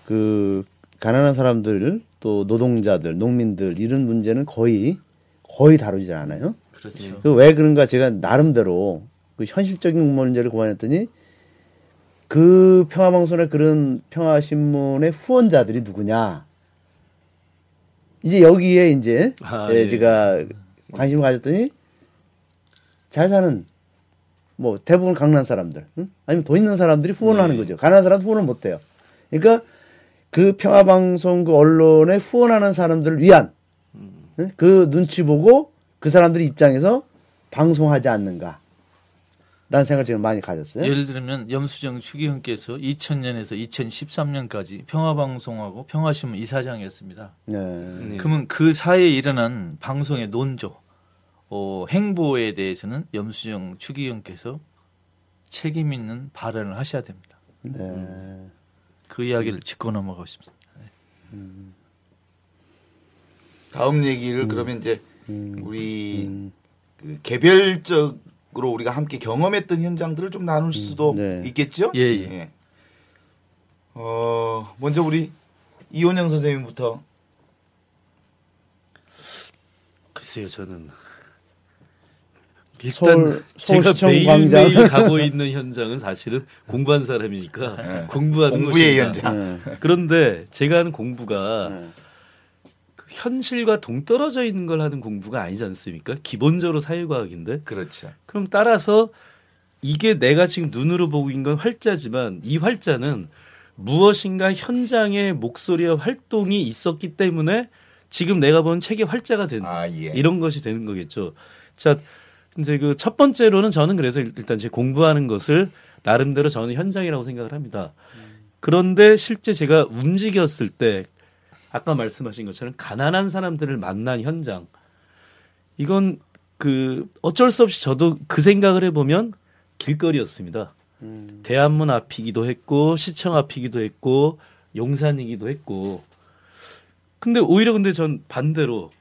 그 가난한 사람들 또 노동자들, 농민들 이런 문제는 거의 거의 다루지 않아요. 그렇죠. 그 왜 그런가 제가 나름대로 그 현실적인 문제를 고안했더니 그 평화방송의 그런 평화신문의 후원자들이 누구냐. 이제 여기에 이제 아, 예, 예. 제가 관심을 가졌더니 잘 사는 뭐 대부분 강남 사람들 응? 아니면 돈 있는 사람들이 후원을 네. 하는 거죠. 가난한 사람 후원을 못 해요. 그러니까 그 평화 방송 그 언론에 후원하는 사람들을 위한 응? 그 눈치 보고 그 사람들 입장에서 방송하지 않는가. 라는 생각을 지금 많이 가졌어요. 예를 들면 염수정 추기훈께서 2000년에서 2013년까지 평화방송하고 평화신문 이사장이었습니다. 네. 네. 그러면 그 사이에 일어난 방송의 논조, 어, 행보에 대해서는 염수정 추기훈께서 책임 있는 발언을 하셔야 됩니다. 네. 그 이야기를 짚고 넘어가고 싶습니다. 다음 얘기를 그러면 이제 우리 그 개별적 으로 우리가 함께 경험했던 현장들을 좀 나눌 수도 네. 있겠죠? 예, 예. 어, 먼저 우리 이원영 선생님부터 글쎄요, 저는 서울- 일단 제가 서울시청 매일 매일 광장. 가고 있는 현장은 사실은 공부한 사람이니까 네. 공부하는 공부의 곳입니다. 현장. 네. 그런데 제가 하는 공부가 네. 그 현실과 동떨어져 있는 걸 하는 공부가 아니지 않습니까? 기본적으로 사회과학인데. 그렇죠. 그럼 따라서 이게 내가 지금 눈으로 보고 있는 건 활자지만 이 활자는 무엇인가 현장의 목소리와 활동이 있었기 때문에 지금 내가 본 책의 활자가 된 아, 예. 이런 것이 되는 거겠죠. 자, 이제 그 첫 번째로는 저는 그래서 일단 제 공부하는 것을 나름대로 저는 현장이라고 생각을 합니다. 그런데 실제 제가 움직였을 때 아까 말씀하신 것처럼 가난한 사람들을 만난 현장 이건 그 어쩔 수 없이 저도 그 생각을 해보면 길거리였습니다. 대한문 앞이기도 했고 시청 앞이기도 했고 용산이기도 했고 근데 오히려 근데 전 반대로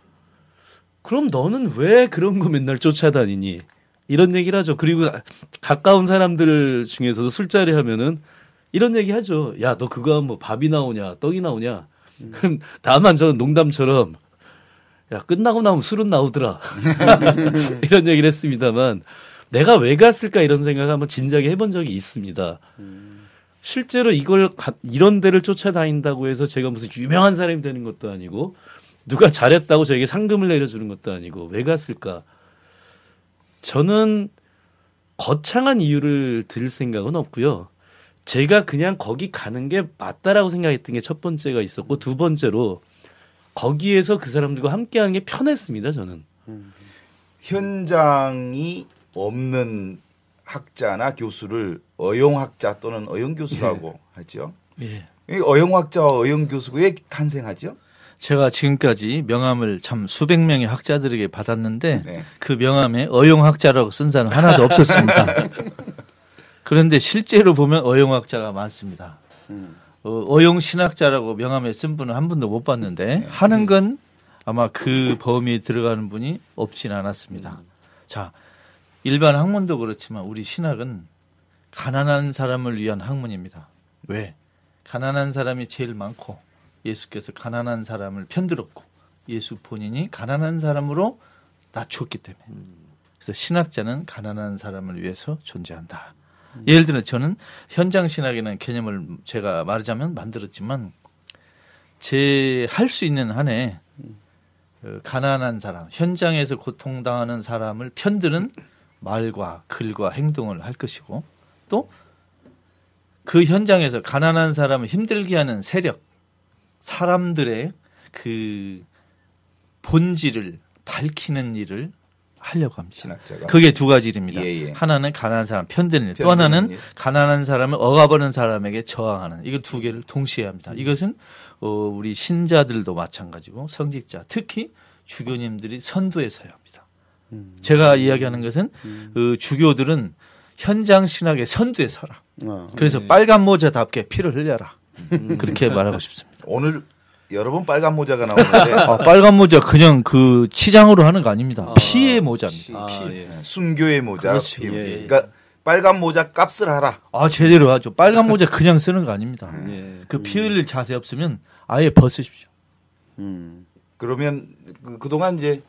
그럼 너는 왜 그런 거 맨날 쫓아다니니? 이런 얘기를 하죠. 그리고 가까운 사람들 중에서도 술자리 하면은 이런 얘기 하죠. 야, 너 그거 하면 뭐 밥이 나오냐, 떡이 나오냐. 그럼 다만 저는 농담처럼 야, 끝나고 나면 술은 나오더라. 이런 얘기를 했습니다만 내가 왜 갔을까 이런 생각을 한번 진작에 해본 적이 있습니다. 실제로 이걸 가- 이런 데를 쫓아다닌다고 해서 제가 무슨 유명한 사람이 되는 것도 아니고 누가 잘했다고 저에게 상금을 내려주는 것도 아니고 왜 갔을까? 저는 거창한 이유를 들 생각은 없고요. 제가 그냥 거기 가는 게 맞다라고 생각했던 게 첫 번째가 있었고 두 번째로 거기에서 그 사람들과 함께하는 게 편했습니다. 저는. 현장이 없는 학자나 교수를 어용학자 또는 어용교수라고 하죠. 예. 이 어용학자와 어용교수가 왜 탄생하죠? 제가 지금까지 명함을 참 수백 명의 학자들에게 받았는데 네. 그 명함에 어용학자라고 쓴 사람 하나도 없었습니다. 그런데 실제로 보면 어용학자가 많습니다. 어, 용 신학자라고 명함에 쓴 분은 한 분도 못 봤는데 하는 건 아마 그 범위에 들어가는 분이 없진 않았습니다. 자, 일반 학문도 그렇지만 우리 신학은 가난한 사람을 위한 학문입니다. 왜? 가난한 사람이 제일 많고 예수께서 가난한 사람을 편들었고 예수 본인이 가난한 사람으로 낮추었기 때문에 그래서 신학자는 가난한 사람을 위해서 존재한다. 예를 들어 저는 현장 신학이라는 개념을 제가 말하자면 만들었지만 제 할 수 있는 한에 그 가난한 사람, 현장에서 고통당하는 사람을 편드는 말과 글과 행동을 할 것이고 또 그 현장에서 가난한 사람을 힘들게 하는 세력, 사람들의 그 본질을 밝히는 일을 하려고 합니다. 신학자가. 그게 두 가지 일입니다. 예, 예. 하나는 가난한 사람 편드는 일, 또 하나는 일. 가난한 사람을 억압하는 사람에게 저항하는 이거 두 개를 동시에 합니다. 이것은 어, 우리 신자들도 마찬가지고 성직자, 특히 주교님들이 선두에 서야 합니다. 제가 이야기하는 것은 그 주교들은 현장 신학의 선두에 서라. 어. 그래서 빨간 모자답게 피를 흘려라. 그렇게 말하고 싶습니다. 오늘 여러 번 빨간 모자가 나오는데 아, 빨간 모자 그냥 그 치장으로 하는 거 아닙니다. 피의 모자입니다. 아, 피. 예. 순교의 모자. 그렇죠. 예. 예, 예. 그러니까 빨간 모자 값을 하라. 아 제대로 하죠. 빨간 모자 그냥 쓰는 거 아닙니다. 예. 그피 흘릴 자세 없으면 아예 벗으십시오. 음. 그러면 그, 그동안 이제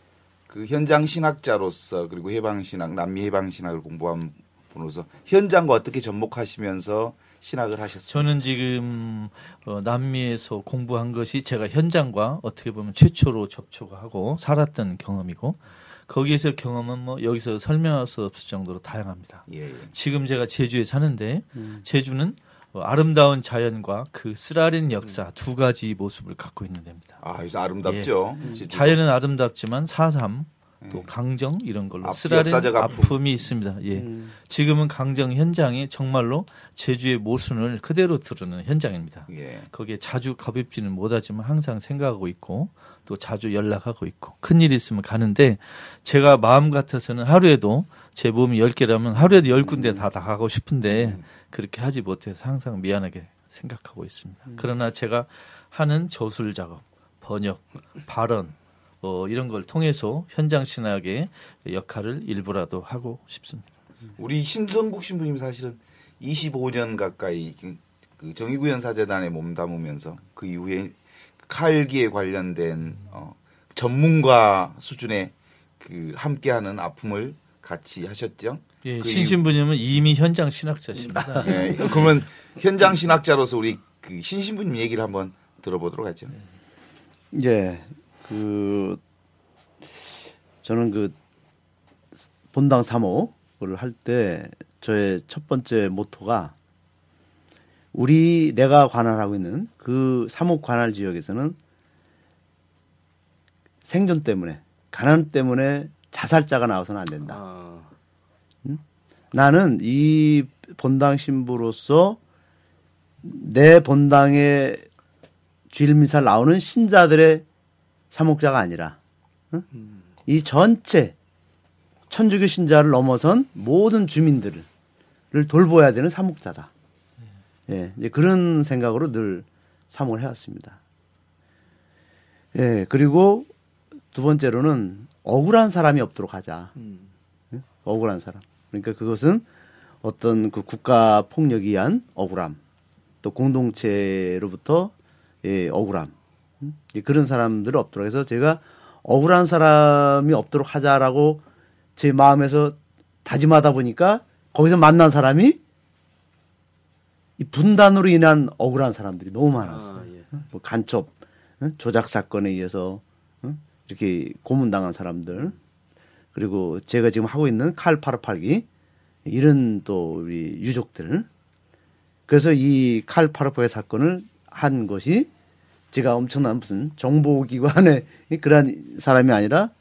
그 현장 신학자로서 그리고 해방 신학, 남미 해방 신학을 공부한 분으로서 현장과 어떻게 접목하시면서 신학을 하셨습니까? 저는 지금 어, 남미에서 공부한 것이 제가 현장과 어떻게 보면 최초로 접촉하고 살았던 경험이고 거기에서 경험은 뭐 여기서 설명할 수 없을 정도로 다양합니다. 예, 예. 지금 제가 제주에 사는데 제주는 어, 아름다운 자연과 그 쓰라린 역사 두 가지 모습을 갖고 있는 데입니다. 아, 아름답죠. 예. 자연은 아름답지만 사삼 또 강정 이런 걸로 앞- 쓰라린 아픔. 아픔 이 있습니다. 예. 지금은 강정 현장이 정말로 제주의 모순을 그대로 드러내는 현장입니다. 예. 거기에 자주 가뵙지는 못하지만 항상 생각하고 있고 또 자주 연락하고 있고 큰일 있으면 가는데 제가 마음 같아서는 하루에도 제 몸이 10개라면 하루에도 10군데 다 나가고 싶은데 그렇게 하지 못해서 항상 미안하게 생각하고 있습니다. 그러나 제가 하는 저술 작업, 번역, 발언 어, 이런 걸 통해서 현장 신학의 역할을 일부라도 하고 싶습니다. 우리 신성국 신부님 사실은 25년 가까이 그- 그 정의구현 사재단에 몸담으면서 그 이후에 칼기에 관련된 어, 전문가 수준의 그 함께하는 아픔을 같이 하셨죠. 예, 그 신신부님은 이미 현장 신학자십니다. 예, 그러면 현장 신학자로서 우리 그 신신부님 얘기를 한번 들어보도록 하죠. 예, 그 저는 그 본당 3호를 할 때 저의 첫 번째 모토가 우리 내가 관할하고 있는 그 3호 관할 지역에서는 생존 때문에 가난 때문에 자살자가 나와서는 안 된다. 아, 나는 이 본당 신부로서 내 본당에 주일미사 나오는 신자들의 사목자가 아니라 응? 이 전체 천주교 신자를 넘어선 모든 주민들을 돌보아야 되는 사목자다. 예, 이제 그런 생각으로 늘 사목을 해왔습니다. 예, 그리고 두 번째로는 억울한 사람이 없도록 하자. 음. 응? 억울한 사람. 그러니까 그것은 어떤 그 국가 폭력에 의한 억울함, 또 공동체로부터 예, 억울함. 그런 사람들이 없도록 해서 제가 억울한 사람이 없도록 하자라고 제 마음에서 다짐하다 보니까 거기서 만난 사람이 이 분단으로 인한 억울한 사람들이 너무 많았어요. 아, 예. 뭐 간첩, 응? 조작 사건에 의해서 응? 이렇게 고문당한 사람들 그리고 제가 지금 하고 있는 칼 파르팔기 이런 또 우리 유족들 그래서 이 칼 파르팔기 사건을 한 것이 제가 엄청난 무슨 정보기관의 그러한 사람이 아니라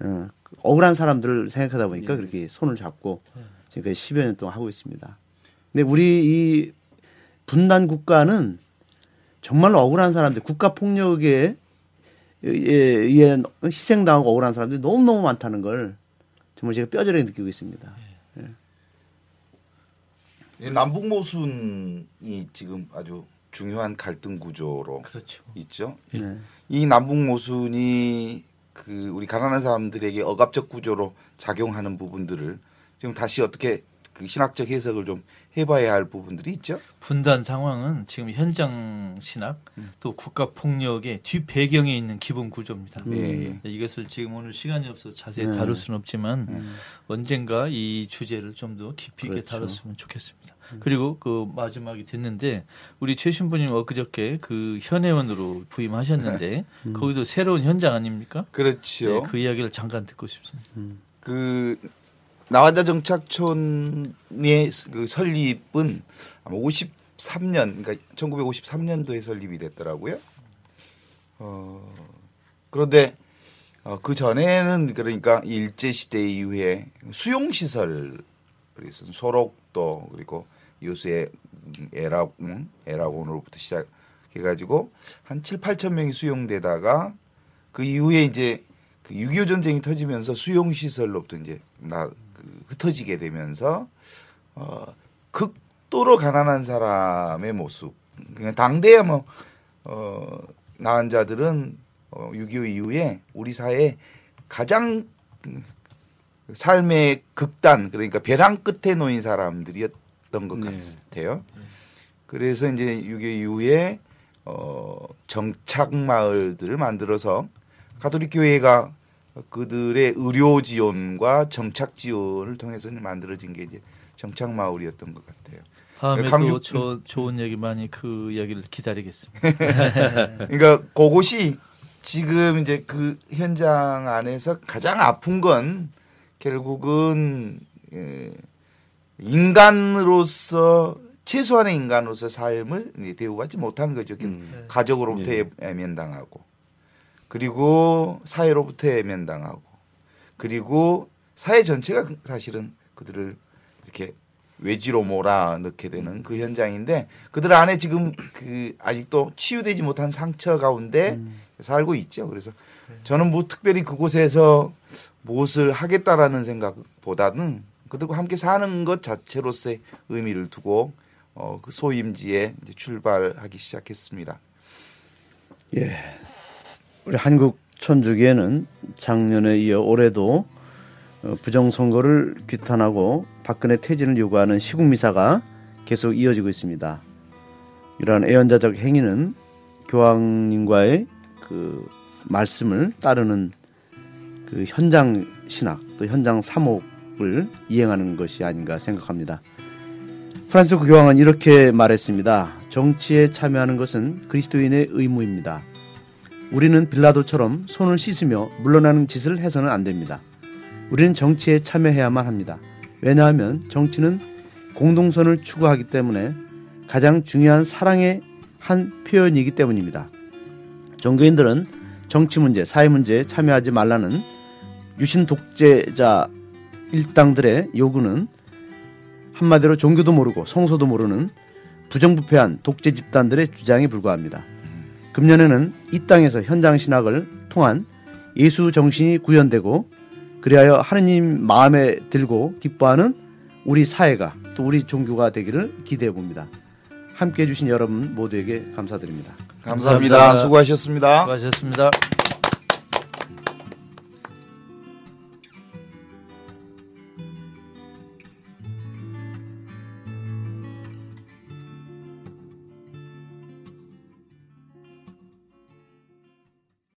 어, 억울한 사람들을 생각하다 보니까 그렇게 손을 잡고 지금까지 10여 년 동안 하고 있습니다. 근데 우리 이 분단 국가는 정말 억울한 사람들, 국가 폭력에 의해 희생당하고 억울한 사람들이 너무너무 많다는 걸 정말 제가 뼈저리게 느끼고 있습니다. 이 남북 모순이 지금 아주 중요한 갈등 구조로 그렇죠. 있죠. 네. 이 남북 모순이 그 우리 가난한 사람들에게 억압적 구조로 작용하는 부분들을 지금 다시 어떻게 그 신학적 해석을 좀 해봐야 할 부분들이 있죠. 분단 상황은 지금 현장 신학 또 국가 폭력의 뒤 배경에 있는 기본 구조입니다. 예, 예. 네, 이것을 지금 오늘 시간이 없어서 자세히 다룰 수는 없지만 언젠가 이 주제를 좀 더 깊이 있게 그렇죠. 다뤘으면 좋겠습니다. 그리고 그 마지막이 됐는데 우리 최 신부님 엊그저께 그 현회원으로 부임하셨는데 거기도 새로운 현장 아닙니까? 그렇죠. 네, 그 이야기를 잠깐 듣고 싶습니다. 그 나와자 정착촌의 그 설립은 아마 53년, 그러니까 1953년도에 설립이 됐더라고요. 어, 그런데 어, 그 전에는 그러니까 일제 시대 이후에 수용 시설이 있었 소록도 그리고 요새 에라군, 에라군으로부터 시작해가지고 한 7, 8천 명이 수용되다가 그 이후에 이제 그 6.25 전쟁이 터지면서 수용 시설로부터 이제 나 그 흩어지게 되면서 어 극도로 가난한 사람의 모습. 그냥 당대에 뭐어 나은 자들은 어, 6.25 이후에 우리 사회 가장 그 삶의 극단 그러니까 벼랑 끝에 놓인 사람들이었 던 것 네. 같아요. 그래서 이제 6.25 이후에 어 정착 마을들을 만들어서 가톨릭 교회가 그들의 의료 지원과 정착 지원을 통해서 만들어진 게 이제 정착 마을이었던 것 같아요. 다음에 강주- 또저 좋은 얘기 많이 그 이야기를 기다리겠습니다. 그러니까 그곳이 지금 이제 그 현장 안에서 가장 아픈 건 결국은 예, 인간으로서 최소한의 인간으로서 삶을 대우받지 못한 거죠. 음. 가족으로부터 예. 애면당하고 그리고 사회로부터 애면당하고 그리고 사회 전체가 사실은 그들을 이렇게 외지로 몰아 넣게 되는 그 현장인데 그들 안에 지금 그 아직도 치유되지 못한 상처 가운데 살고 있죠. 그래서 저는 뭐 특별히 그곳에서 무엇을 하겠다라는 생각보다는 그들과 함께 사는 것 자체로서의 의미를 두고 어, 그 소임지에 출발하기 시작했습니다. 예. 우리 한국 천주교회는 작년에 이어 올해도 어, 부정선거를 규탄하고 박근혜 퇴진을 요구하는 시국미사가 계속 이어지고 있습니다. 이러한 애연자적 행위는 교황님과의 그 말씀을 따르는 그 현장 신학 또 현장 사목 을 이행하는 것이 아닌가 생각합니다. 프란시스코 교황은 이렇게 말했습니다. 정치에 참여하는 것은 그리스도인의 의무입니다. 우리는 빌라도처럼 손을 씻으며 물러나는 짓을 해서는 안 됩니다. 우리는 정치에 참여해야만 합니다. 왜냐하면 정치는 공동선을 추구하기 때문에 가장 중요한 사랑의 한 표현이기 때문입니다. 종교인들은 정치 문제, 사회 문제에 참여하지 말라는 유신 독재자 일당들의 요구는 한마디로 종교도 모르고 성소도 모르는 부정부패한 독재 집단들의 주장에 불과합니다. 금년에는 이 땅에서 현장 신학을 통한 예수 정신이 구현되고 그리하여 하느님 마음에 들고 기뻐하는 우리 사회가 또 우리 종교가 되기를 기대해 봅니다. 함께 해주신 여러분 모두에게 감사드립니다. 감사합니다. 감사합니다. 수고하셨습니다. 수고하셨습니다.